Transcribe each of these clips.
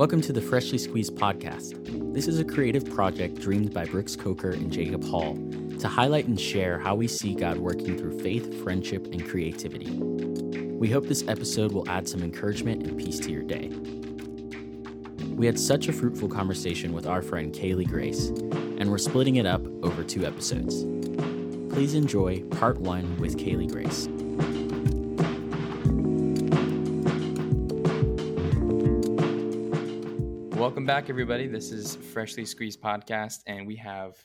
Welcome to the Freshly Squeezed podcast. This is a creative project dreamed by Brooks Coker and Jacob Hall to highlight and share how we see God working through faith, friendship, and creativity. We hope this episode will add some encouragement and peace to your day. We had such a fruitful conversation with our friend Cailey Grace, and we're splitting it up over two episodes. Please enjoy part one with Cailey Grace. Welcome back, everybody. This is Freshly Squeezed Podcast, and we have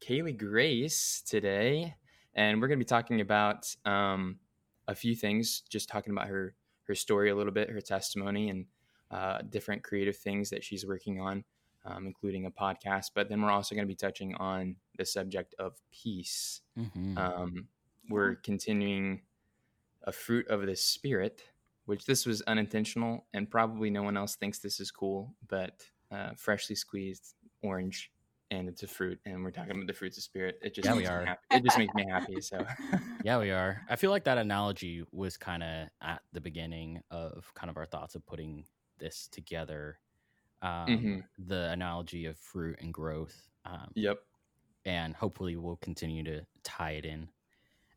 Cailey Grace today, and we're going to be talking about um, a few things. Just talking about her her story a little bit, her testimony, and uh, different creative things that she's working on, um, including a podcast. But then we're also going to be touching on the subject of peace. Mm-hmm. Um, we're continuing a fruit of the spirit which this was unintentional and probably no one else thinks this is cool, but uh, freshly squeezed orange and it's a fruit and we're talking about the fruits of spirit. It just Yeah, we makes me are. happy. It just makes me happy. So Yeah, we are. I feel like that analogy was kind of at the beginning of kind of our thoughts of putting this together. Um, Mhm. The analogy of fruit and growth. Um, Yep. and hopefully we'll continue to tie it in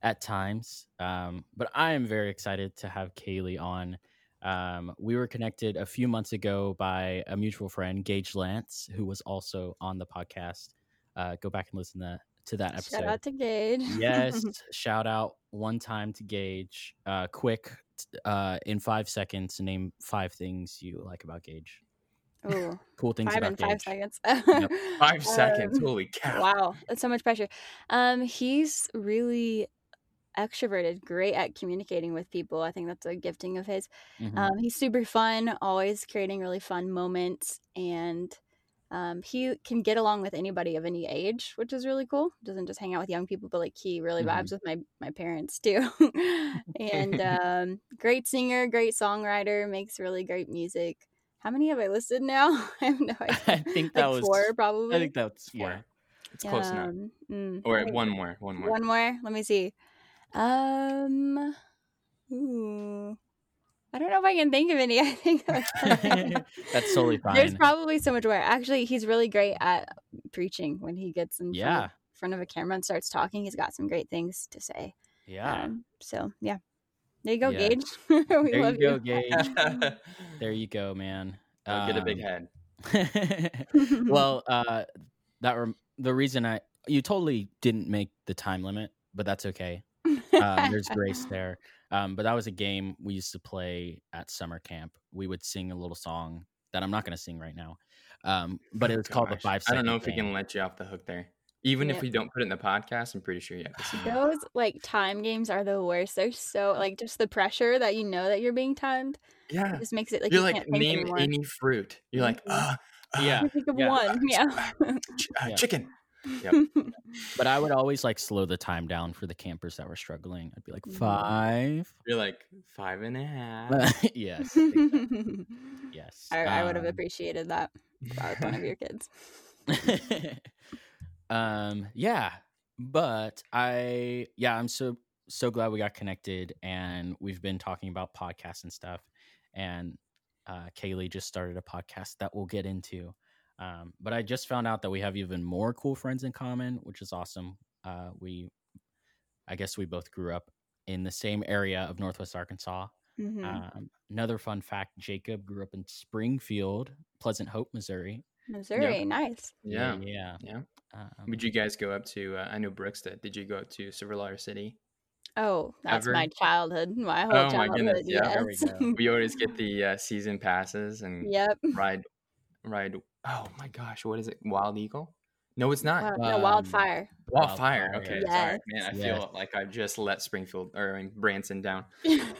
at times. Um, but I am very excited to have Cailey on. Um, we were connected a few months ago by a mutual friend, Gage Lance, who was also on the podcast. Uh, go back and listen to, to that episode. Shout out to Gage. yes, shout out one time to Gage. Uh, quick, uh, in five seconds, name five things you like about Gage. Ooh, Cool things five in about five Gage. seconds. Five seconds. Um, Holy cow. Wow, that's so much pressure. Um, he's really extroverted, great at communicating with people. I think that's a gifting of his. Mhm. Um, he's super fun, always creating really fun moments, and um, he can get along with anybody of any age, which is really cool. Doesn't just hang out with young people, but like he really Mhm. vibes with my my parents too. and um, great singer, great songwriter, makes really great music. How many have I listed now? I have no idea. I think that like was four, probably. I think that's four. Yeah. It's close enough. Um, mm, Or one more. One more. one more. Let me see. Um, ooh, I don't know if I can think of any. I think that's That's totally There's probably so much more. Actually, he's really great at preaching when he gets in front, of, front of a camera and starts talking. He's got some great things to say. Yeah. Um, so yeah, there you go, Yeah. Gage. we there love you go, Gage. There you go, man. get a big Um, head. well, uh, that rem- the reason I you totally didn't make the time limit, but that's okay. Um, there's grace there. Um, but that was a game we used to play at summer camp. We would sing a little song that I'm not going to sing right now. Um, but it was called the five. I don't know second if we can let you off the hook there. Even Yeah. if we don't put it in the podcast, I'm pretty sure you have to see it. Those like time games are the worst. They're so like just the pressure that you know that you're being timed Yeah. it just makes it like You're you like, can't name anymore. any fruit. You're like, uh, uh, Yeah. Think of yeah. one, yeah. ch- uh, Yeah. chicken. But I would always like slow the time down for the campers that were struggling. I'd be like Mhm. five. You're like five and a half. yes. exactly. Yes. I, I would have Um, appreciated that if I was one of your kids. um yeah but i yeah i'm so so glad we got connected and we've been talking about podcasts and stuff and uh cailey just started a podcast that we'll get into um but i just found out that we have even more cool friends in common which is awesome uh we i guess we both grew up in the same area of northwest arkansas Mhm. um another fun fact jacob grew up in springfield pleasant hope missouri Missouri, nice. Yeah. yeah Yeah. um, Would you guys go up to? Uh, I know Brooks did. Did you go up to Silver Dollar City? Oh, that's Ever? my childhood. My whole Oh my childhood. goodness, yeah, yes. we go. We always get the uh, season passes and yep. ride, ride. Oh my gosh, what is it? Wild Eagle? No, it's not. Uh, no, Um, wildfire. Wildfire. Wildfire, Okay, yes. sorry, man. I Yes. feel like I just let Springfield or I mean, Branson down.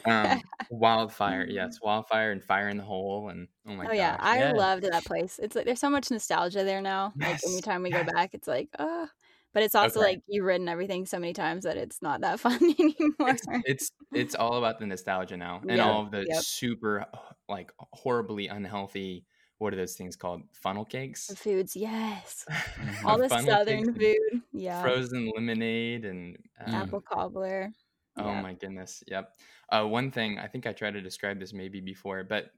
Um, wildfire. Yes, wildfire and fire in the hole and oh my god. oh yeah. I yes. loved that place. It's like there's so much nostalgia there now. Like Yes, anytime we go back, it's like, uh but it's also Okay. like you've ridden everything so many times that it's not that fun anymore. It's, it's it's all about the nostalgia now and Yep, all of the yep. super like horribly unhealthy. What are those things called? Funnel cakes. Foods, yes. All the southern food. Yeah. Frozen lemonade and um, Apple cobbler. Oh yeah. my goodness. Yep. Uh, one thing I think I tried to describe this maybe before, but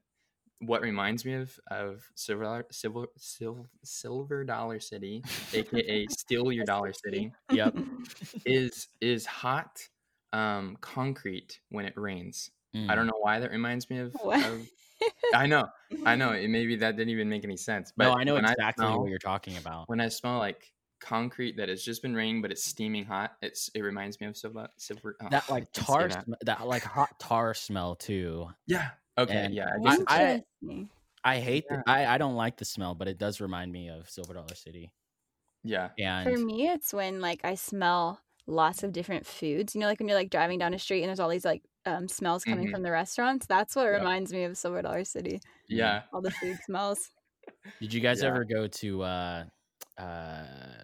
what reminds me of of silver dollar silver silver, silver dollar city aka steal your dollar city Yep. is is hot um concrete when it rains i Mm. don't know why that reminds me of, of i know i know it maybe that didn't even make any sense but no, I know when exactly smell, what you're talking about. when i smell like concrete that has just been raining but it's steaming hot it's it reminds me of silver silver oh, that like I can't say tar, that. sm- that like hot tar smell too. yeah okay And yeah i I- guess it's- I- Interesting. I hate. Yeah. The, I I don't like the smell, but it does remind me of Silver Dollar City. yeah And For me, it's when like I smell lots of different foods. You know, like when you're like driving down a street and there's all these like um, smells coming Mhm. from the restaurants. That's what Yeah. reminds me of Silver Dollar City. yeah All the food smells. did you guys Yeah. ever go to? uh uh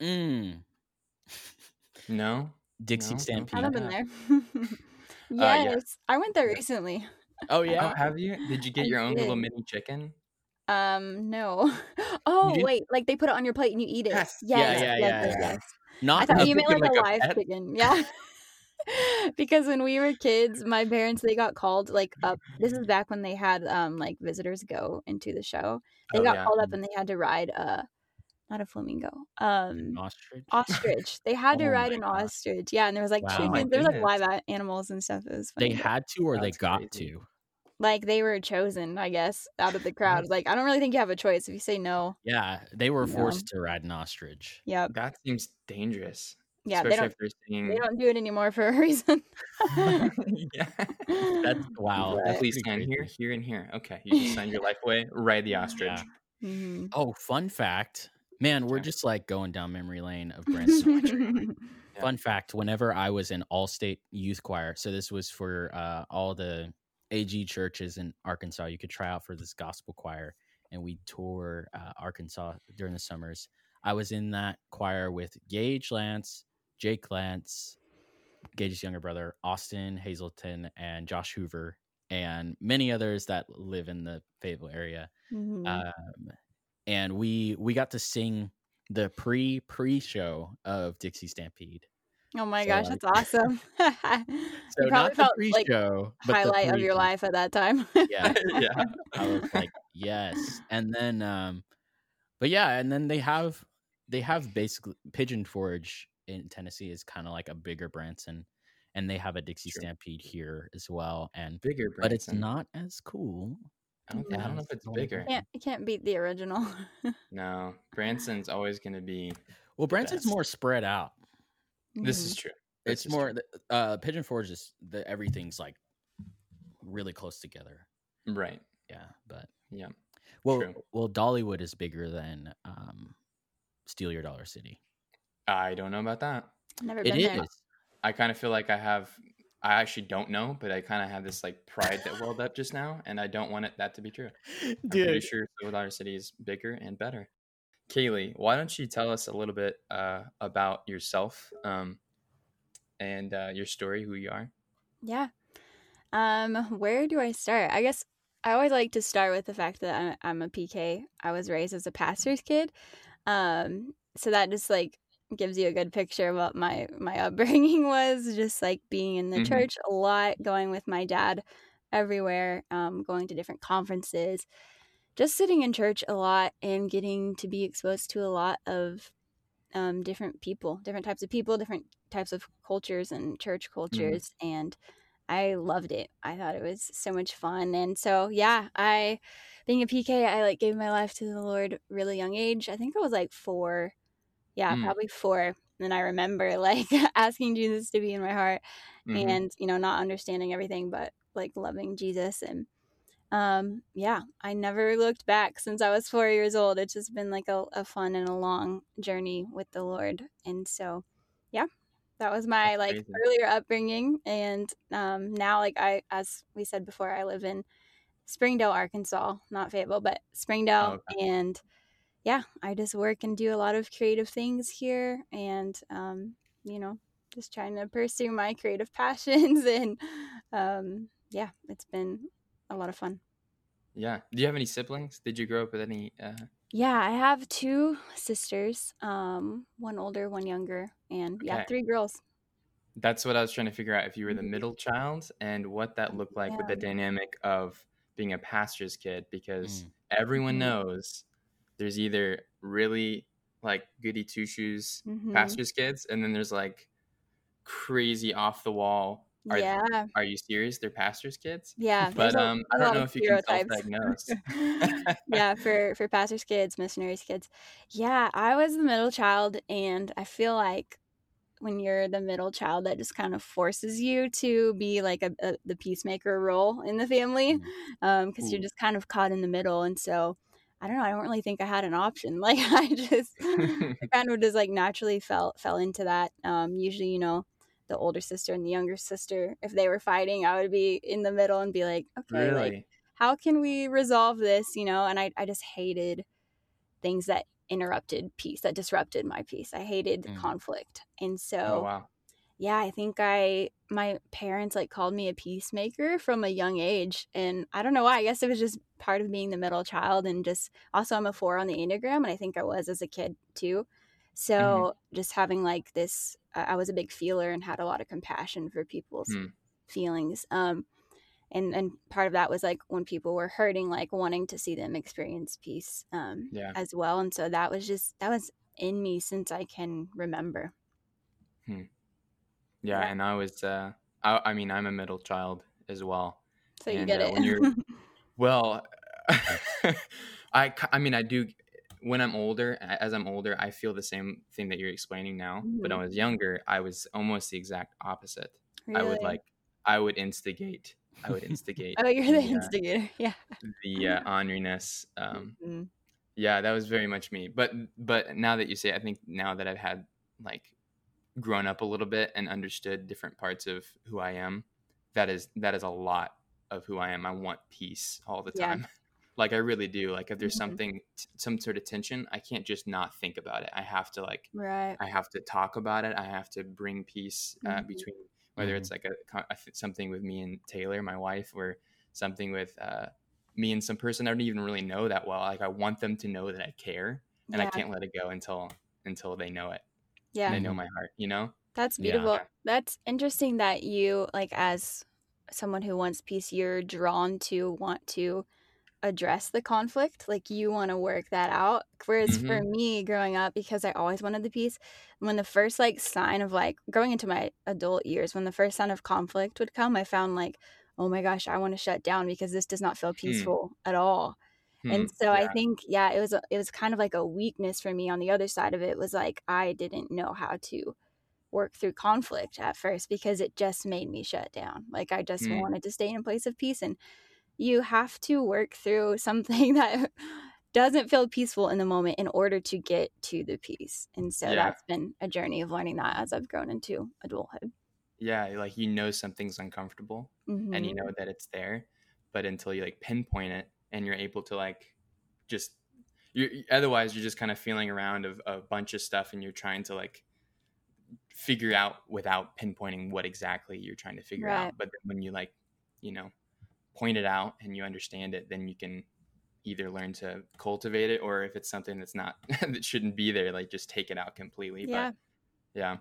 mm, no Dixie No, no. Stampede? I've Yeah. been there. yeah. yes, I went there recently. Oh Oh, yeah. have you? Did you get I your own little mini chicken? Um, no. Oh wait, like they put it on your plate and you eat it. Yes. Yes, Yeah, yes, yeah, yes, yeah, yes, yeah. yes. I Not thought you meant like, like a a live pet. chicken. Yeah. because when we were kids, my parents they got called like up. This is back when they had um like visitors go into the show. They Oh, got yeah. called up and they had to ride a not a flamingo. Um an ostrich. ostrich. They had to Oh ride an God. ostrich. Yeah, and there was like Wow. Chickens. There was like live animals and stuff. It was They funny. had to, or they got crazy. to. like they were chosen, I guess, out of the crowd. Like I don't really think you have a choice if you say no. Yeah, they were No. forced to ride an ostrich. Yep. That seems dangerous. Yeah, they don't if they're seeing. they don't do it anymore for a reason. yeah. That's wow. Right. That's Please pretty sign here, here, and here. Okay, you just signed your life away. Ride the ostrich. Yeah. Mhm. Oh, fun fact. Man, we're Okay. just like going down memory lane of Branson. Yeah. Fun fact: Whenever I was in All-State Youth Choir, so this was for uh, all the AG churches in Arkansas. You could try out for this gospel choir, and we tour uh, Arkansas during the summers. I was in that choir with Gage Lance, Jake Lance, Gage's younger brother, Austin Hazelton, and Josh Hoover, and many others that live in the Fayetteville area Mhm. um, and we we got to sing the pre pre show of Dixie Stampede. oh my so, gosh, like- that's awesome. So you probably not the felt pre like show, but the highlight of your life at that time. Yeah, yeah. I was like, yes. And then, um, but yeah, and then they have they have basically Pigeon Forge in Tennessee is kind of like a bigger Branson, and they have a Dixie True. Stampede here as well. And Bigger, Branson. but it's not as cool. I don't, I don't know if it's bigger. Branson. can't you can't beat the original. No, Branson's always going to be. Well, Branson's best. more spread out. This Mhm. is true. This it's is more true. uh pigeon forge is the everything's like really close together right. yeah but Yeah. well True. well dollywood is bigger than um steal your dollar city I don't know about that. Never it been is there. I kind of feel like I have. I actually don't know, but I kind of have this like pride that welled up just now, and I don't want it that to be true. I'm pretty sure Silver City is bigger and better. Cailey, why don't you tell us a little bit uh, about yourself um, and uh, your story, who you are? Yeah. Um, where do I start? I guess I always like to start with the fact that I'm, I'm a PK. I was raised as a pastor's kid. Um, so that just like gives you a good picture of what my my upbringing was. Just like being in the Mhm. church a lot, going with my dad everywhere, um, going to different conferences, just sitting in church a lot and getting to be exposed to a lot of um, different people, different types of people, different types of cultures and church cultures. And I loved it. I thought it was so much fun. And so, yeah, I, being a PK, I like gave my life to the Lord really young age. I think I was like four. Yeah, Mm. probably four. And I remember like asking Jesus to be in my heart Mhm. and, you know, not understanding everything, but like loving Jesus. And um, yeah, I never looked back since I was four years old. It's just been like a, a fun and a long journey with the Lord. And so, yeah, that was my That's like crazy. earlier upbringing. And um, now, like I, as we said before, I live in Springdale, Arkansas, not Fayetteville, but Springdale. Oh, okay. And yeah, I just work and do a lot of creative things here. And, um, you know, just trying to pursue my creative passions. And um, yeah, it's been a lot of fun. yeah. Do you have any siblings? Did you grow up with any? Uh, Yeah, I have two sisters, um, one older, one younger, and yeah, Okay. three girls. that's what I was trying to figure out. If you were the Mhm. middle child and what that looked like with the dynamic of being a pastor's kid because Mm. everyone Mhm. knows there's either really like goody two shoes Mhm. pastor's kids, and then there's like crazy off the wall. Are, yeah, are you serious? They're pastor's kids? yeah. But um, I don't know if you can self-diagnose. yeah, for for pastors' kids, missionaries' kids. Yeah, I was the middle child, and I feel like when you're the middle child, that just kind of forces you to be like a, a the peacemaker role in the family, um, because you're just kind of caught in the middle, and so. I don't know. I don't really think I had an option. Like I just kind of just like naturally fell fell into that. Um, usually, you know, the older sister and the younger sister, if they were fighting, I would be in the middle and be like, okay, like how can we resolve this you know and i, I just hated things that interrupted peace that disrupted my peace i hated Mm. conflict and so Oh wow. yeah i think i my parents like called me a peacemaker from a young age and i don't know why i guess it was just part of being the middle child and just also i'm a four on the enneagram and i think i was as a kid too so just having like this I I was a big feeler and had a lot of compassion for people's Hmm. feelings um and and part of that was like when people were hurting like wanting to see them experience peace um Yeah. as well and so that was just that was in me since i can remember Yeah, Yeah. and I was. Uh, I, I mean, I'm a middle child as well. so you And, get uh, it when you're- Well, I, I mean, I do. When I'm older, as I'm older, I feel the same thing that you're explaining now. But when I Mhm. was younger, I was almost the exact opposite. Really? I would like, I would instigate. I would instigate. oh you're the the, uh, instigator yeah the uh, orneriness. Um, Mhm. yeah, that was very much me. But but now that you say, I think now that I've had like grown up a little bit and understood different parts of who I am, that is that is a lot of who I am. I want peace all the Yeah. time. like I really do. Like if there's Mhm. something t- some sort of tension, I can't just not think about it. I have to like right I have to talk about it. I have to bring peace uh, Mhm. between whether it's like a, a something with me and Taylor, my wife, or something with uh, me and some person I don't even really know that well. Like I want them to know that I care, and I can't let it go until until they know it. Yeah They know my heart. You know. That's Yeah. beautiful. That's interesting that you like as someone who wants peace, you're drawn to want to address the conflict. Like you want to work that out. Whereas for mm-hmm. me growing up, because I always wanted the peace, when the first like sign of like growing into my adult years, when the first sign of conflict would come, I found like, oh my gosh, I want to shut down because this does not feel hmm. peaceful at all. Hmm, And so I think, yeah, it was a, it was kind of like a weakness for me. On the other side of it was like I didn't know how to work through conflict at first because it just made me shut down. Like I just Mm. wanted to stay in a place of peace, and you have to work through something that doesn't feel peaceful in the moment in order to get to the peace. And so Yeah. that's been a journey of learning that as I've grown into adulthood. yeah, like you know something's uncomfortable, and you Mhm. know that it's there, but until you like pinpoint it and you're able to like just you otherwise you're just kind of feeling around of a bunch of stuff and you're trying to like figure out without pinpointing what exactly you're trying to figure Right. out but then when you like you know point it out and you understand it then you can either learn to cultivate it or if it's something that's not that shouldn't be there like just take it out completely Yeah. but yeah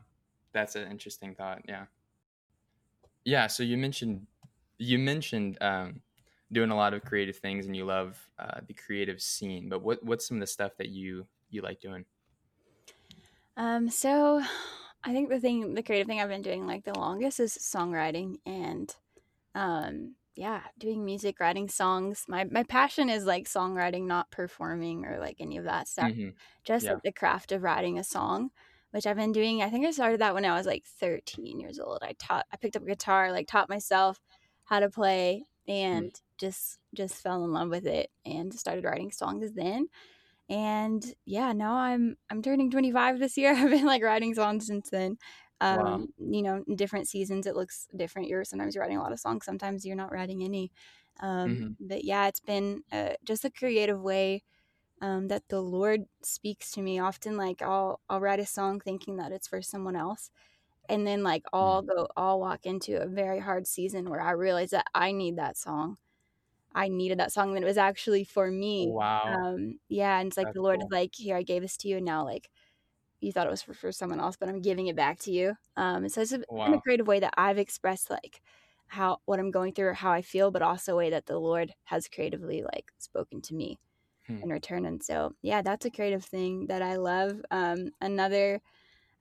that's an interesting thought yeah yeah so you mentioned you mentioned um, doing a lot of creative things and you love uh, the creative scene but what what's some of the stuff that you you like doing Um, so I think the thing, the creative thing I've been doing like the longest is songwriting and, um, yeah, doing music, writing songs. My my passion is like songwriting, not performing or like any of that stuff. Mhm. Just Yeah. like the craft of writing a song, which I've been doing. I think I started that when I was like 13 years old. I taught, I picked up a guitar, like taught myself how to play, and just just fell in love with it and started writing songs then. And yeah now i'm i'm turning 25 this year. I've been like writing songs since then. Um Wow. you know in different seasons it looks different. You're sometimes you're writing a lot of songs sometimes you're not writing any. Um Mhm. but yeah it's been uh, just a creative way um that the lord speaks to me. Often like i'll i'll write a song thinking that it's for someone else and then like i'll go i'll walk into a very hard season where i realize that i need that song i needed that song that it was actually for me wow um yeah and it's like That's the lord cool. is like here i gave this to you and now like you thought it was for, for someone else but i'm giving it back to you um so it's a, in a creative way that i've expressed like how what I'm going through or how I feel, but also a way that the Lord has creatively like spoken to me hmm. in return. And so, yeah, that's a creative thing that I love. Um, another,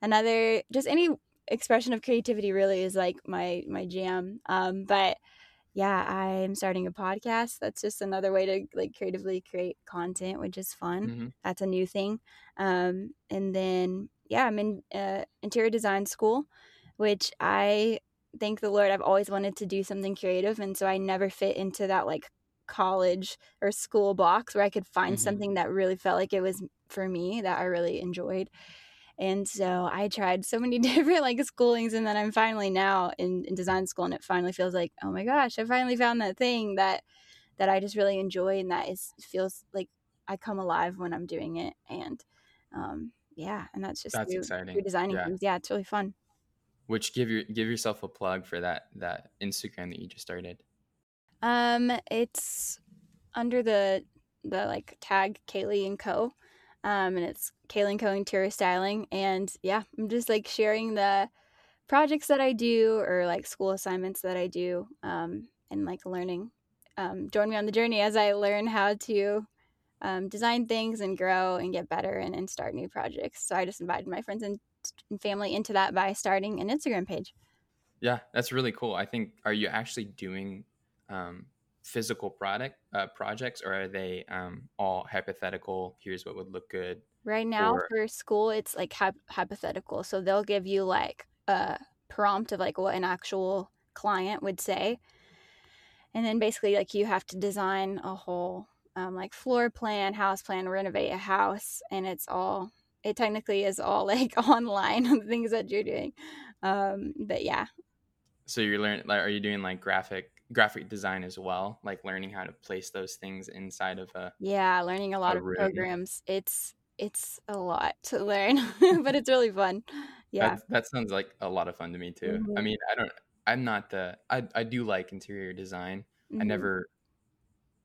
another, just any expression of creativity really is like my my jam. Um, but yeah, I'm starting a podcast. That's just another way to like creatively create content, which is fun. Mm-hmm. That's a new thing. Um, and then yeah, I'm in uh, interior design school, which I thank the Lord I've always wanted to do something creative, and so I never fit into that like college or school box where I could find mm-hmm. something that really felt like it was for me that I really enjoyed. And so I tried so many different like schoolings and then I'm finally now in, in design school and it finally feels like, oh my gosh, I finally found that thing that that I just really enjoy and that is feels like I come alive when I'm doing it. And um yeah, and that's just that's through, exciting. Through designing yeah. things. Yeah, it's really fun. Which give your give yourself a plug for that that Instagram that you just started. Um, it's under the the like tag Cailey and Co. Um, and it's Cailey and Co. Interior Styling, and yeah, I'm just like sharing the projects that I do or like school assignments that I do, um, and like learning. Um, join me on the journey as I learn how to um, design things and grow and get better and, and start new projects. So I just invited my friends and, and family into that by starting an Instagram page. Yeah, that's really cool. I think are you actually doing um, physical product uh, projects, or are they um, all hypothetical? Here's what would look good. Right now, or... for school, it's like hypothetical. So they'll give you like a prompt of like what an actual client would say, and then basically like you have to design a whole um, like floor plan, house plan, renovate a house, and it's all it technically is all like online the things that you're doing. Um, but yeah. So you're learning. Like, are you doing like graphic graphic design as well like learning how to place those things inside of a yeah learning a lot a of room. programs it's it's a lot to learn but it's really fun yeah that, that, sounds like a lot of fun to me too mm-hmm. i mean i don't i'm not the i, I do like interior design mm-hmm. i never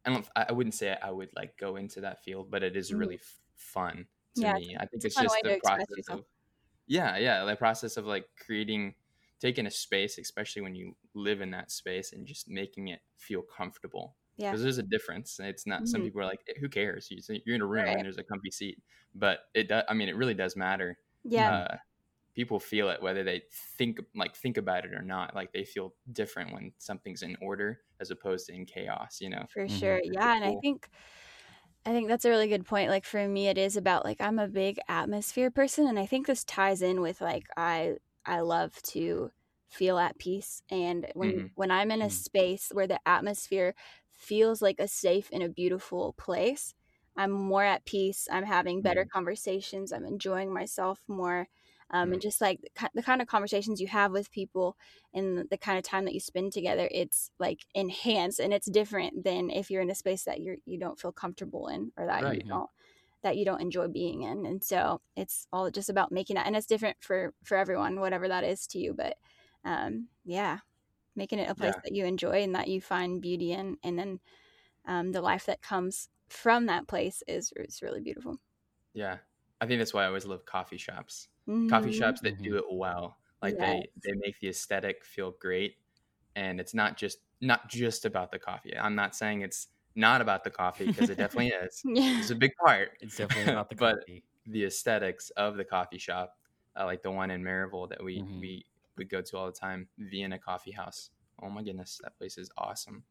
i don't i wouldn't say i would like go into that field but it is mm-hmm. really f- fun to yeah, me i think it's, it's just the process of yeah yeah the process of like creating taking a space, especially when you live in that space, and just making it feel comfortable. Yeah. Because there's a difference. It's not. Mm-hmm. Some people are like, eh, "Who cares?" You're in a room right. and there's a comfy seat, but it does. I mean, it really does matter. Yeah. Uh, people feel it whether they think like think about it or not. Like they feel different when something's in order as opposed to in chaos. You know. For mm-hmm. sure. Yeah, and I think. I think that's a really good point. Like for me, it is about like I'm a big atmosphere person, and I think this ties in with like I I love to feel at peace. And when mm-hmm. when I'm in a mm-hmm. space where the atmosphere feels like a safe and a beautiful place, I'm more at peace. I'm having better mm-hmm. conversations. I'm enjoying myself more. Um, and mm-hmm. just like the kind of conversations you have with people and the kind of time that you spend together, it's like enhanced and it's different than if you're in a space that you're you don't feel comfortable in or that right, you don't that you don't enjoy being in and so it's all just about making that and it's different for for everyone whatever that is to you but um yeah making it a place yeah. that you enjoy and that you find beauty in and then um the life that comes from that place is is really beautiful yeah i think that's why i always love coffee shops mm-hmm. coffee shops that do it well like yes. they they make the aesthetic feel great and it's not just not just about the coffee i'm not saying it's not about the coffee because it definitely is. yeah. It's a big part. It's definitely about the coffee. but the aesthetics of the coffee shop, uh, like the one in Maryville that we mm-hmm. we would go to all the time, Vienna Coffee House. Oh my goodness, that place is awesome.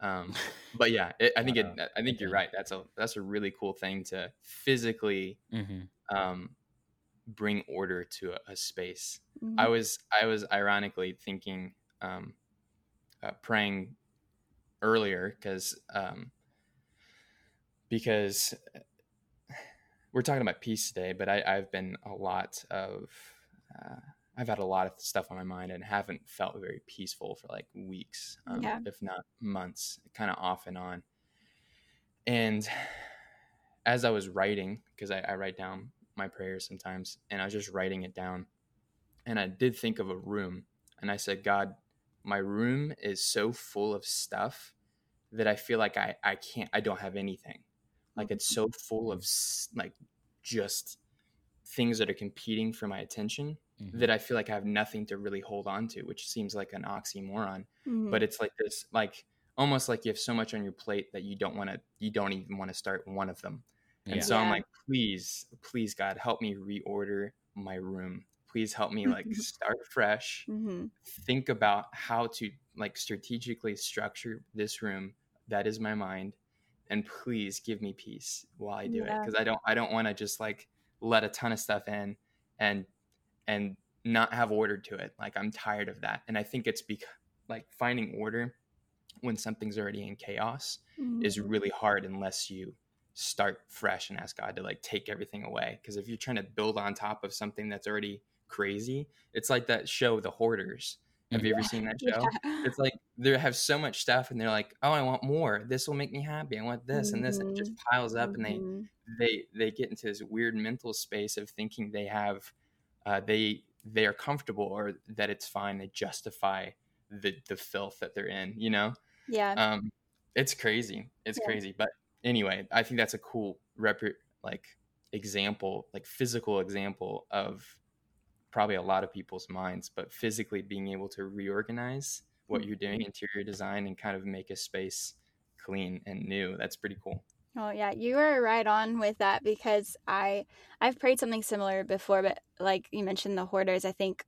Um, but yeah, it, I think it. I think you're right. That's a that's a really cool thing to physically mm-hmm. um, bring order to a, a space. Mm-hmm. I was I was ironically thinking, um, uh, praying earlier because um, because we're talking about peace today, but I, have been a lot of uh, I've had a lot of stuff on my mind and haven't felt very peaceful for like weeks, um, yeah. if not months, kind of off and on. And as I was writing, because I, I write down my prayers sometimes, and I was just writing it down, and I did think of a room, and I said, God, my room is so full of stuff that I feel like I, I can't, I don't have anything. Like it's so full of like just things that are competing for my attention mm-hmm. that I feel like I have nothing to really hold on to, which seems like an oxymoron. Mhm. But it's like this, like almost like you have so much on your plate that you don't want to, you don't even want to start one of them. And Yeah. so I'm like, please, please, God, help me reorder my room. Please help me like start fresh. Mhm. Think about how to like strategically structure this room. That is my mind. And please give me peace while I do it. Because I don't I don't want to just like let a ton of stuff in and and not have order to it. Like I'm tired of that. And I think it's because like finding order when something's already in chaos Mhm. is really hard unless you start fresh and ask God to like take everything away. Because if you're trying to build on top of something that's already crazy, it's like that show, The Hoarders. Have you ever seen that show? Yeah. It's like they have so much stuff and they're like, oh, I want more. This will make me happy. I want this and this. And it just piles up and they Mhm. they they get into this weird mental space of thinking they have uh, they they are comfortable or that it's fine to justify the the filth that they're in. You know Yeah. um it's crazy it's Yeah. crazy but anyway i think that's a cool rep like example like physical example of probably a lot of people's minds but physically being able to reorganize what you're doing interior design and kind of make a space clean and new that's pretty cool Oh yeah, you were right on with that because I I've prayed something similar before, but like you mentioned the hoarders, I think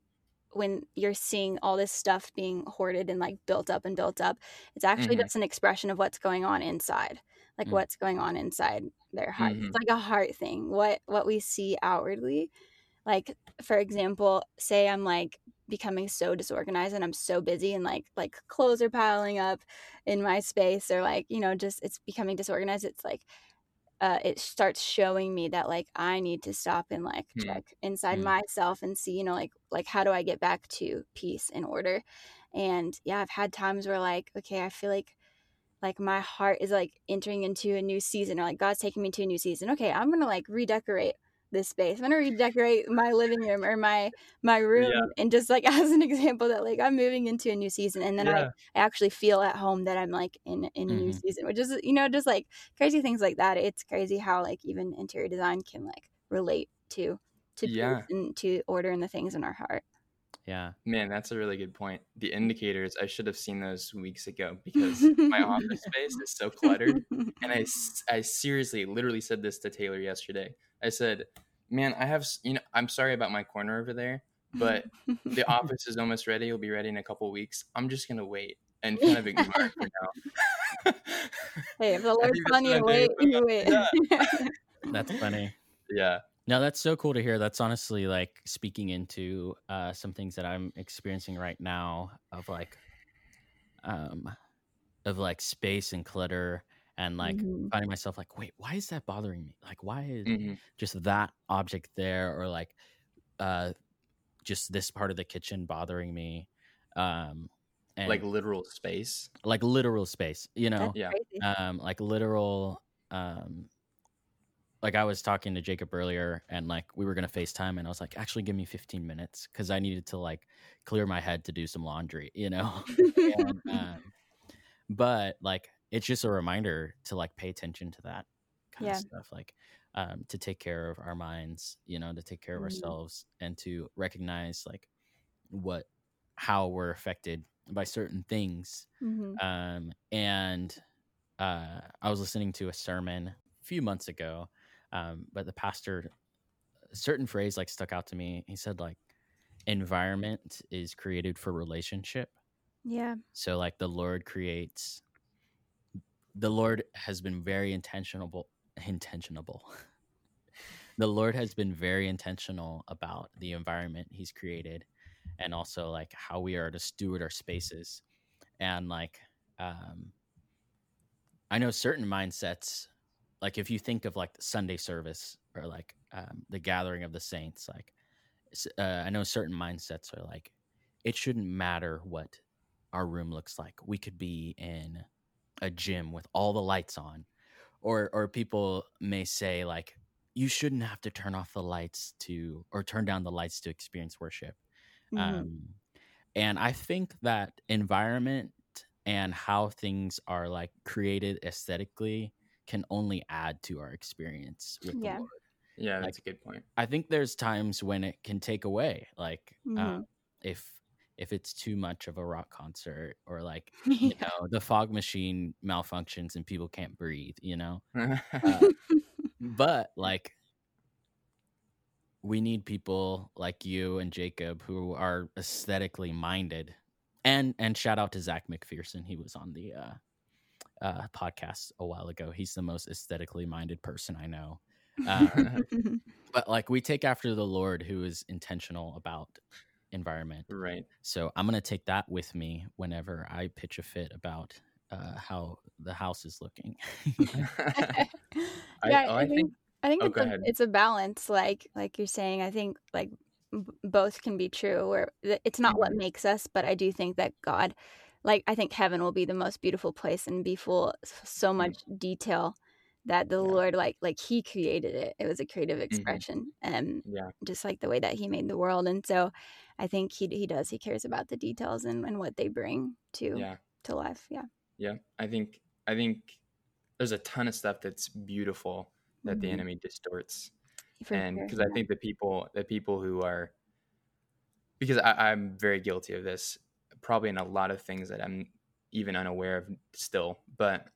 when you're seeing all this stuff being hoarded and like built up and built up, it's actually Mhm. just an expression of what's going on inside. Like Mm. what's going on inside their heart. Mhm. It's like a heart thing. What what we see outwardly. Like for example, say I'm like becoming so disorganized and I'm so busy and like like clothes are piling up in my space or like, you know, just it's becoming disorganized. It's like uh, it starts showing me that like I need to stop and like Hmm. check inside Hmm. myself and see, you know, like like how do I get back to peace and order? And yeah, I've had times where like, okay, I feel like like my heart is like entering into a new season or like God's taking me to a new season. Okay, I'm gonna like redecorate this space. I'm gonna redecorate my living room or my my room Yeah. and just like as an example that like I'm moving into a new season and then I yeah I actually feel at home that I'm like in in a new Mhm. season, which is you know just like crazy things like that. It's crazy how like even interior design can like relate to to Yeah. and to order and the things in our heart. Yeah. man that's a really good point the indicators i should have seen those weeks ago because my office space is so cluttered and I, I seriously literally said this to taylor yesterday i said man i have you know i'm sorry about my corner over there but the office is almost ready it'll be ready in a couple weeks i'm just gonna wait and kind of ignore it for now hey, if the I Lord's think you to wait, you wait. now. That's funny. yeah No, that's so cool to hear. That's honestly like speaking into uh, some things that I'm experiencing right now of like, um, of like space and clutter and like Mhm. finding myself like, wait, why is that bothering me? Like, why is hmm just that object there or like, uh, just this part of the kitchen bothering me? Um, and like literal space like literal space, you know? That's Yeah. crazy. um like literal um like i was talking to jacob earlier and like we were gonna facetime and i was like actually give me 15 minutes because i needed to like clear my head to do some laundry you know and, um, but like it's just a reminder to like pay attention to that kind Yeah. of stuff like um to take care of our minds you know to take care of Mhm. ourselves and to recognize like what how we're affected by certain things Mhm. um, and uh, I was listening to a sermon a few months ago, um, but the pastor, a certain phrase like stuck out to me. He said like, environment is created for relationship. Yeah. So like the Lord creates, the Lord has been very intentional, intentionable. the Lord has been very intentional about the environment He's created, and also like how we are to steward our spaces, and like, um, I know certain mindsets, like if you think of like the Sunday service or like um, the gathering of the saints, like uh, I know certain mindsets are like it shouldn't matter what our room looks like. We could be in a gym with all the lights on, or or people may say like you shouldn't have to turn off the lights to or turn down the lights to experience worship. Mhm. Um, and I think that environment and how things are like created aesthetically can only add to our experience with Yeah. the Lord. Yeah, that's Like, a good point. I think there's times when it can take away, like uh, Mhm. if if it's too much of a rock concert or like yeah. you know the fog machine malfunctions and people can't breathe, you know. Uh, but like we need people like you and Jacob who are aesthetically minded. And and shout out to Zach McPherson. He was on the uh, uh, podcast a while ago. He's the most aesthetically minded person I know. Uh, but like we take after the Lord who is intentional about environment. right. So I'm gonna take that with me whenever I pitch a fit about uh, how the house is looking. I, yeah, oh, I, I think, think I think oh, it's a, it's a balance, like like you're saying. I think like b- both can be true. Where it's not what Mhm. makes us, but I do think that God, like I think heaven will be the most beautiful place and be full so Mm. much detail that the Yeah. Lord like like He created it. It was a creative Mhm. expression, and Yeah. just like the way that He made the world. And so, I think He He does. He cares about the details and, and what they bring to Yeah. to life. Yeah. Yeah. I think I think there's a ton of stuff that's beautiful that the Mhm. enemy distorts. For and sure, because I think the people the people who are because I, I'm very guilty of this, probably in a lot of things that I'm even unaware of still, but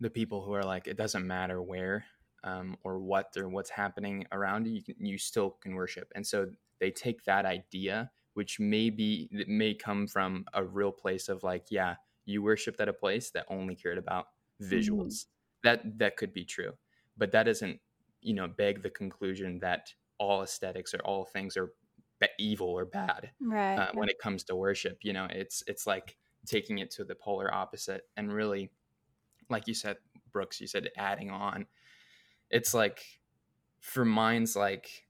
the people who are like, it doesn't matter where um, or what or what's happening around you, you, can, you still can worship. And so they take that idea, which may be, that may come from a real place of like, yeah, you worshiped at a place that only cared about visuals. That that could be true, but that doesn't, you know, beg the conclusion that all aesthetics or all things are evil or bad right. uh, when it comes to worship. You know, it's it's like taking it to the polar opposite and really, like you said, Brooks, you said adding on. It's like for minds like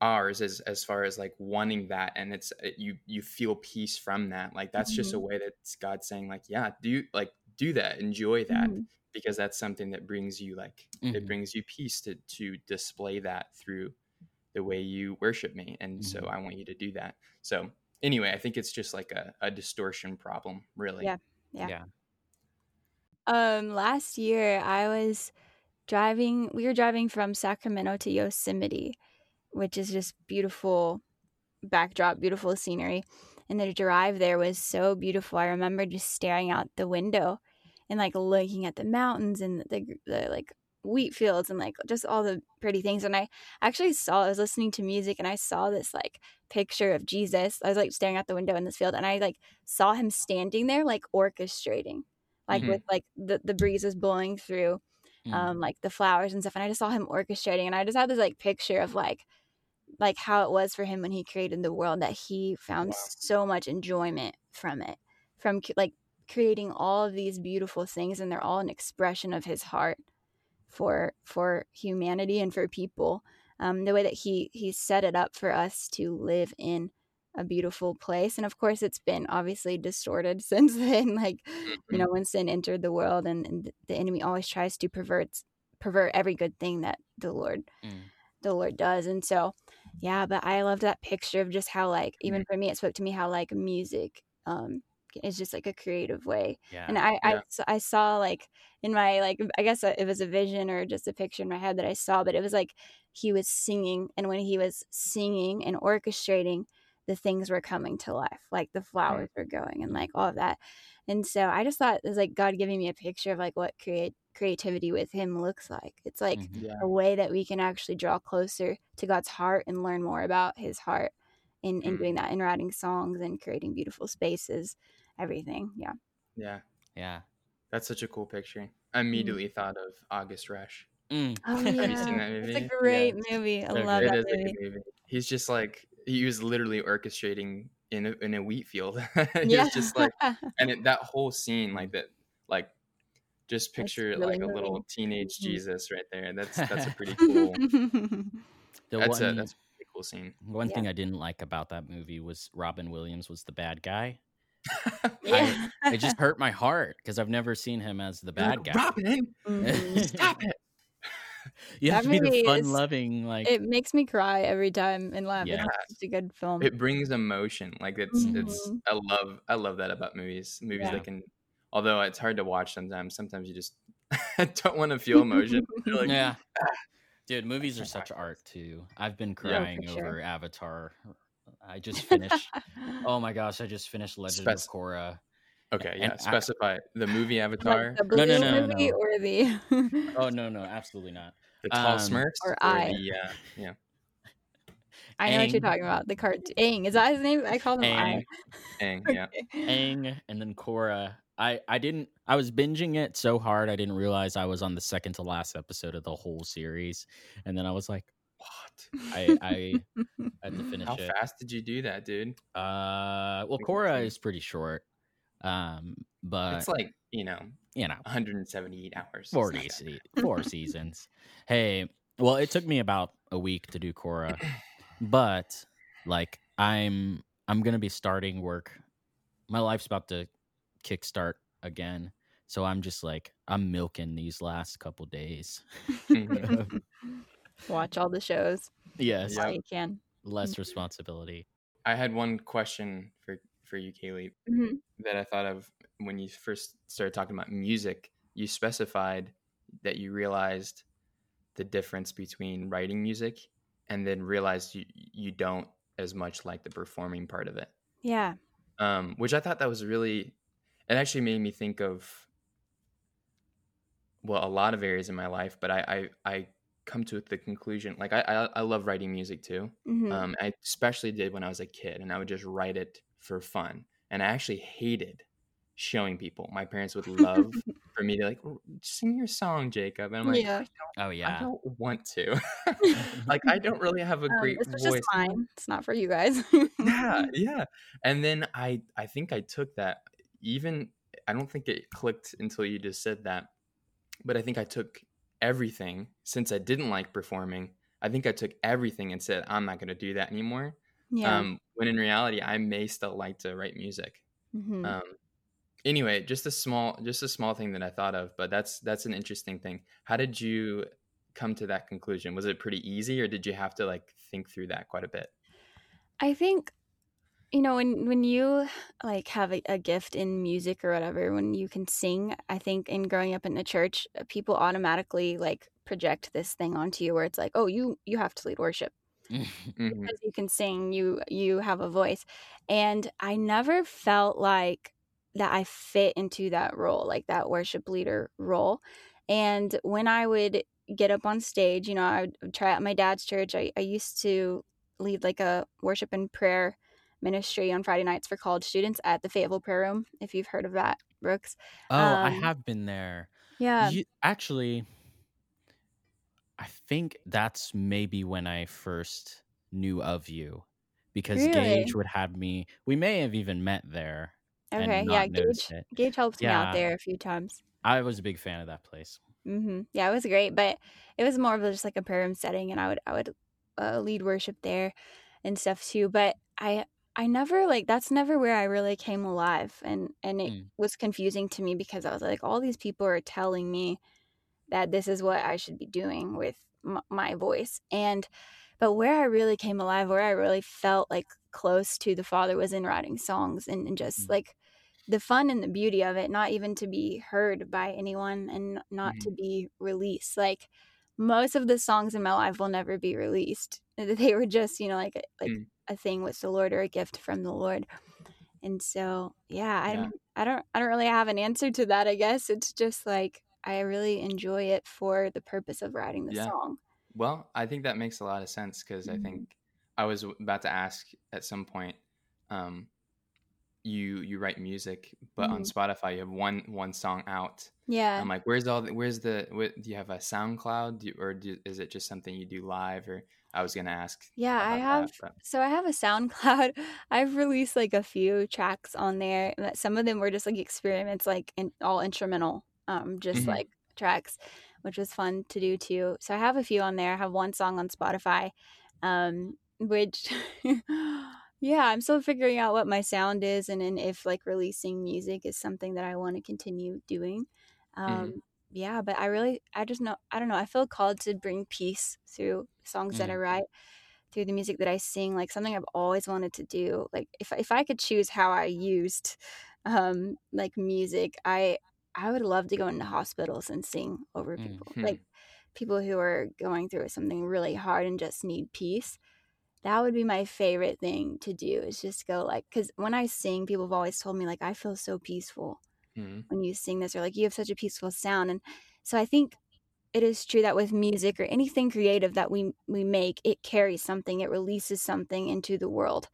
ours as as far as like wanting that and it's uh, you you feel peace from that like that's just a way that god's saying like yeah do like do that enjoy that Mhm. because that's something that brings you like it Mhm. brings you peace to to display that through the way you worship me and so Mhm. i want you to do that so anyway i think it's just like a, a distortion problem really Yeah. Yeah. Yeah. Um, last year I was driving. We were driving from Sacramento to Yosemite, which is just beautiful backdrop, beautiful scenery. And the drive there was so beautiful. I remember just staring out the window and like looking at the mountains and the, the like wheat fields and like just all the pretty things. And I actually saw, I was listening to music and I saw this like picture of Jesus. I was like staring out the window in this field and I like saw him standing there like orchestrating, like Mhm. with like the, the breezes blowing through Mm. um like the flowers and stuff and i just saw him orchestrating and i just had this like picture of like like how it was for him when he created the world that he found Wow. so much enjoyment from it from like creating all of these beautiful things and they're all an expression of his heart for for humanity and for people um the way that he he set it up for us to live in a beautiful place and of course it's been obviously distorted since then like you Mhm. know when sin entered the world and, and the enemy always tries to pervert pervert every good thing that the lord Mm. the lord does and so yeah but i loved that picture of just how like even for me it spoke to me how like music um is just like a creative way Yeah. and I, I Yeah. s- I saw like in my like I guess it was a vision or just a picture in my head that I saw, but it was like he was singing, and when he was singing and orchestrating, the things were coming to life, like the flowers were going and like all of that. And so I just thought it was like God giving me a picture of like what create creativity with Him looks like. It's like Mhm. yeah a way that we can actually draw closer to God's heart and learn more about His heart in in Mm. doing that, in writing songs and creating beautiful spaces, everything. Yeah. yeah Yeah. that's such a cool picture i immediately thought of august rush Mm. Oh Have you yeah, seen that it's movie? a Yeah. great movie. I So love It that is a movie. good movie. He's just like he was literally orchestrating in a, in a wheat field. he Yeah, was just like, and it, that whole scene, like that, like just picture really like a little moving. teenage Mhm. Jesus right there. That's that's a pretty cool. The that's one, a that's a pretty cool scene. one Yeah. thing I didn't like about that movie was Robin Williams was the bad guy. yeah. It just hurt my heart because I've never seen him as the bad guy. Robin, Mhm. stop it. you have That to be the fun-loving, like It makes me cry every time and laugh. Yeah. It's such a good film. It brings emotion. Like it's it's. Mhm. I love I love that about movies. Movies Yeah. that can. Although it's hard to watch sometimes. Sometimes you just don't want to feel emotion. You're like, yeah. Dude, movies are such art too. I've been Yeah, crying sure. over Avatar. I just finished. oh my gosh, I just finished Legend of Spec- Korra. Okay, and yeah. I- Specify the movie Avatar, Like the No, no, no, movie no. or the Oh no, no, absolutely not. the tall um, Smurfs, or I. the uh, yeah. I know what you're talking about. The cartoon. Aang. Is that his name? I call him Aang, I. Aang, yeah. Aang and then Korra. I I didn't. I was binging it so hard I didn't realize I was on the second to last episode of the whole series, and then I was like, What? I I had to finish it. How it. fast did you do that, dude? Uh, well, Korra is pretty short. Um, but it's like you know, you know, 178 hours. It's four not days, that bad. se- four seasons. Hey, well, it took me about a week to do Korra, but like I'm I'm gonna be starting work. My life's about to kickstart again, so I'm just like I'm milking these last couple days. Watch all the shows yes, while Yep. you can. less responsibility. I had one question for for you, Cailey, Mhm. that I thought of when you first started talking about music. You specified that you realized the difference between writing music and then realized you you don't as much like the performing part of it. Yeah. um, which I thought that was really, it actually made me think of, well, a lot of areas in my life, but I, I, I come to the conclusion, like I, I, I love writing music too. Mhm. Um, I especially did when I was a kid and I would just write it for fun. And I actually hated showing people. My parents would love for me to like, sing your song, Jacob. And I'm like, oh Yeah. I, don't, I yeah, don't want to. like, I don't really have a Um, great this voice. just mine. It's not for you guys. yeah yeah and then i i think i took that even i don't think it clicked until you just said that but i think i took everything since i didn't like performing. I think i took everything and said i'm not going to do that anymore. Yeah. um when in reality i may still like to write music. Mhm. um anyway just a small just a small thing that i thought of but that's that's an interesting thing. How did you come to that conclusion? Was it pretty easy or did you have to like think through that quite a bit? I think you know when when you like have a, a gift in music or whatever when you can sing i think in growing up in the church uh, people automatically like project this thing onto you where it's like oh you you have to lead worship. Mhm. because you can sing you you have a voice. And i never felt like that i fit into that role like that worship leader role. And when i would get up on stage you know i would try at my dad's church. I, I used to lead like a worship and prayer ministry on friday nights for college students at the fayetteville prayer room if you've heard of that brooks oh, I Um, have been there. yeah You, actually, I think that's maybe when I first knew of you because Really? Gage would have me. We may have even met there. okay yeah gage it. gage helped me out there a few times I was a big fan of that place. hmm Yeah, it was great, but it was more of just like a prayer room setting, and I would I would uh, lead worship there and stuff too. But I I never like that's never where I really came alive, and and it Mm. was confusing to me because I was like, all these people are telling me that this is what I should be doing with m- my voice, and but where I really came alive, where I really felt like close to the Father was in writing songs and, and just Mm. like the fun and the beauty of it, not even to be heard by anyone and not Mhm. to be released. Like most of the songs in my life will never be released. They were just, you know, like like Mm. a thing with the Lord or a gift from the Lord. And so, yeah, I Yeah. don't, I don't, I don't really have an answer to that. I guess it's just like I really enjoy it for the purpose of writing the Yeah. song. Well, I think that makes a lot of sense because I Mhm. think I was about to ask at some point. Um, you you write music, but on Mhm. Spotify you have one one song out. Yeah. I'm like, where's all? The, where's the? What, do you have a SoundCloud, do you, or do, is it just something you do live? Or I was gonna ask. Yeah, I have. that, So I have a SoundCloud. I've released like a few tracks on there. Some of them were just like experiments, like in, all instrumental, um, just Mhm. like tracks, which was fun to do too. So I have a few on there. I have one song on Spotify, um, which, yeah, I'm still figuring out what my sound is, and, and if like releasing music is something that I want to continue doing. Um, Yeah, but I really, I just know, I don't know. I feel called to bring peace through songs that I write through the music that I sing, like something I've always wanted to do. Like if if I could choose how I used um like music, I I would love to go into hospitals and sing over Mm. people. Hmm. Like people who are going through something really hard and just need peace that would be my favorite thing to do is just go like because when i sing people have always told me like i feel so peaceful mm-hmm. when you sing this or like you have such a peaceful sound and so i think it is true that with music or anything creative that we we make it carries something it releases something into the world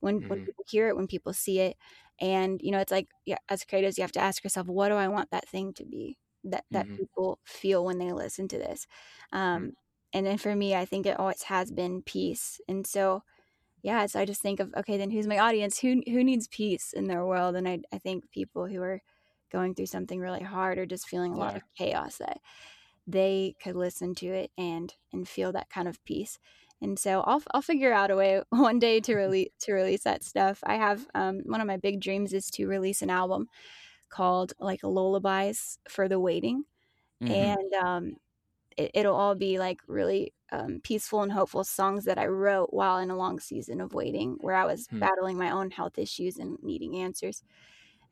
when mm-hmm. when people hear it when people see it and you know it's like yeah, as creatives you have to ask yourself what do i want that thing to be that that mm-hmm. people feel when they listen to this mm-hmm. um and then for me i think it always has been peace and so yeah so i just think of okay then who's my audience who who needs peace in their world and i, I think people who are going through something really hard or just feeling a yeah. lot of chaos that they could listen to it and and feel that kind of peace and so I'll I'll figure out a way one day to release to release that stuff. I have um, one of my big dreams is to release an album called like lullabies for the waiting, mm-hmm. and um, it, will all be like really um, peaceful and hopeful songs that I wrote while in a long season of waiting, where I was mm-hmm. battling my own health issues and needing answers.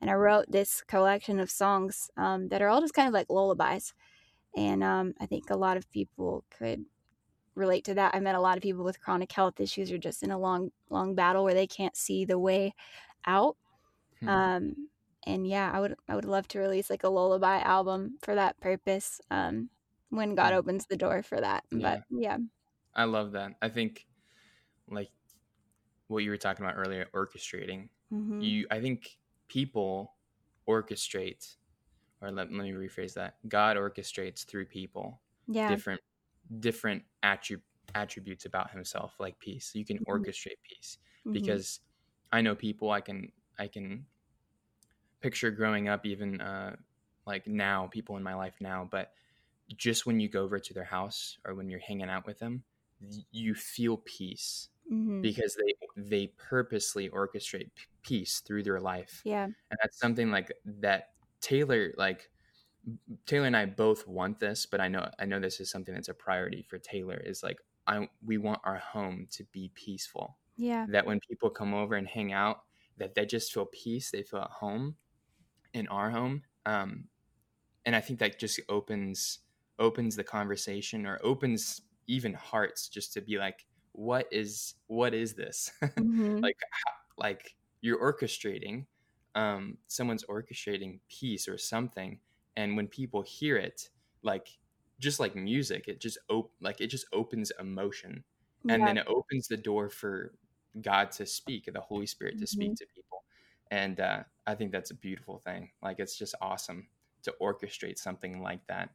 And I wrote this collection of songs um, that are all just kind of like lullabies. And um, I think a lot of people could relate to that. I met a lot of people with chronic health issues or just in a long, long battle where they can't see the way out. Hmm. Um, and yeah, I would, I would love to release like a lullaby album for that purpose. Um, when God hmm. opens the door for that. Yeah. But yeah. I love that. I think like what you were talking about earlier, orchestrating. Mm-hmm. You I think people orchestrate or let, let me rephrase that. God orchestrates through people. Yeah. Different different attrib- attributes about himself like peace you can mm-hmm. orchestrate peace mm-hmm. because i know people i can i can picture growing up even uh like now people in my life now but just when you go over to their house or when you're hanging out with them you feel peace mm-hmm. because they they purposely orchestrate p- peace through their life yeah and that's something like that taylor like Taylor and I both want this, but I know I know this is something that's a priority for Taylor. Is like I we want our home to be peaceful. Yeah. That when people come over and hang out, that they just feel peace. They feel at home in our home. Um, and I think that just opens opens the conversation or opens even hearts just to be like, what is what is this? Mm-hmm. like like you're orchestrating. Um, someone's orchestrating peace or something and when people hear it like just like music it just op- like it just opens emotion and yeah. then it opens the door for god to speak the holy spirit to mm-hmm. speak to people and uh, i think that's a beautiful thing like it's just awesome to orchestrate something like that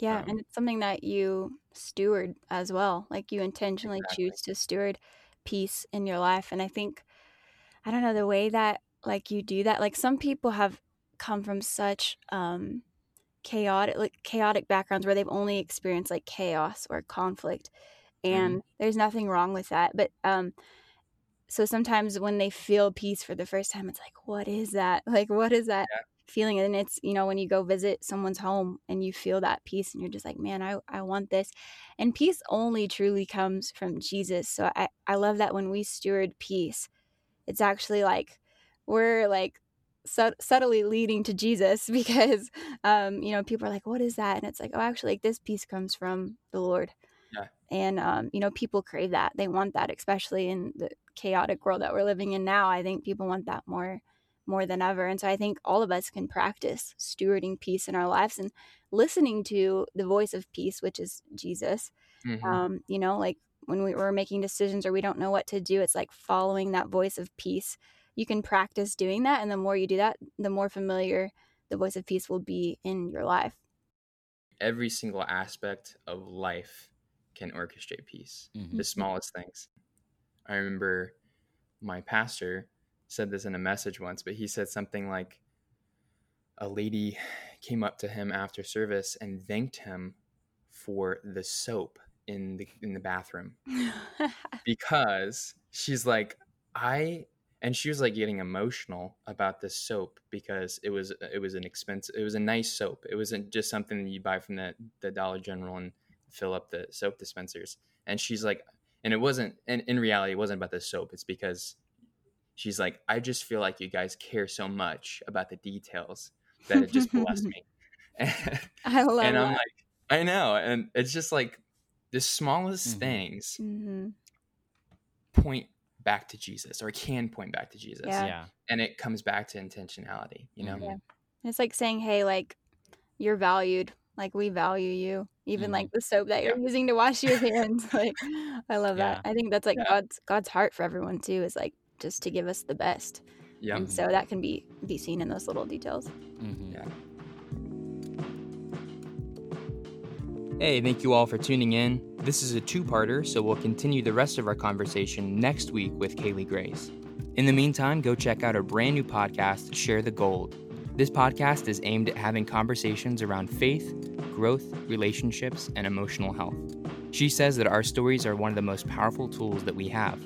yeah um, and it's something that you steward as well like you intentionally exactly. choose to steward peace in your life and i think i don't know the way that like you do that like some people have come from such um chaotic like chaotic backgrounds where they've only experienced like chaos or conflict and mm. there's nothing wrong with that but um so sometimes when they feel peace for the first time it's like what is that like what is that. Feeling and it's you know when you go visit someone's home and you feel that peace and you're just like man i, I want this and peace only truly comes from jesus so i i love that when we steward peace it's actually like we're like subtly leading to Jesus because, um, you know, people are like, what is that? And it's like, oh, actually, like this peace comes from the Lord. Yeah. And, um, you know, people crave that. They want that, especially in the chaotic world that we're living in now. I think people want that more, more than ever. And so I think all of us can practice stewarding peace in our lives and listening to the voice of peace, which is Jesus. Mm-hmm. Um, you know, like when we were making decisions or we don't know what to do, it's like following that voice of peace you can practice doing that. And the more you do that, the more familiar the voice of peace will be in your life. Every single aspect of life can orchestrate peace, mm-hmm. the smallest things. I remember my pastor said this in a message once, but he said something like a lady came up to him after service and thanked him for the soap in the in the bathroom. Because she's like I and she was like getting emotional about this soap because it was it was an expensive it was a nice soap. It wasn't just something that you buy from the, the dollar general and fill up the soap dispensers. And she's like and it wasn't and in reality it wasn't about the soap. It's because she's like i just feel like you guys care so much about the details that it just blessed me i love and i'm that. like I know, and it's just like the smallest Mhm. things hmm point back to Jesus or can point back to Jesus. Yeah. yeah. And it comes back to intentionality, you know? Yeah. It's like saying, "Hey, like you're valued. Like we value you. Even Mhm. like the soap that you're using to wash your hands. like I love that. I think that's like Yeah. God's God's heart for everyone too. Is like just to give us the best, Yeah. and so that can be be seen in those little details. Mhm. Yeah. Hey, thank you all for tuning in. This is a two parter, so we'll continue the rest of our conversation next week with Cailey Grace. In the meantime, go check out our brand new podcast, Share the Gold. This podcast is aimed at having conversations around faith, growth, relationships, and emotional health. She says that our stories are one of the most powerful tools that we have.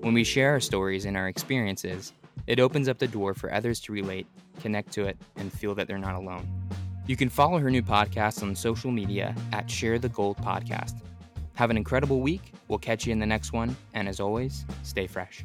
When we share our stories and our experiences, it opens up the door for others to relate, connect to it, and feel that they're not alone. You can follow her new podcast on social media at Share the Gold Podcast. Have an incredible week. We'll catch you in the next one. And as always, stay fresh.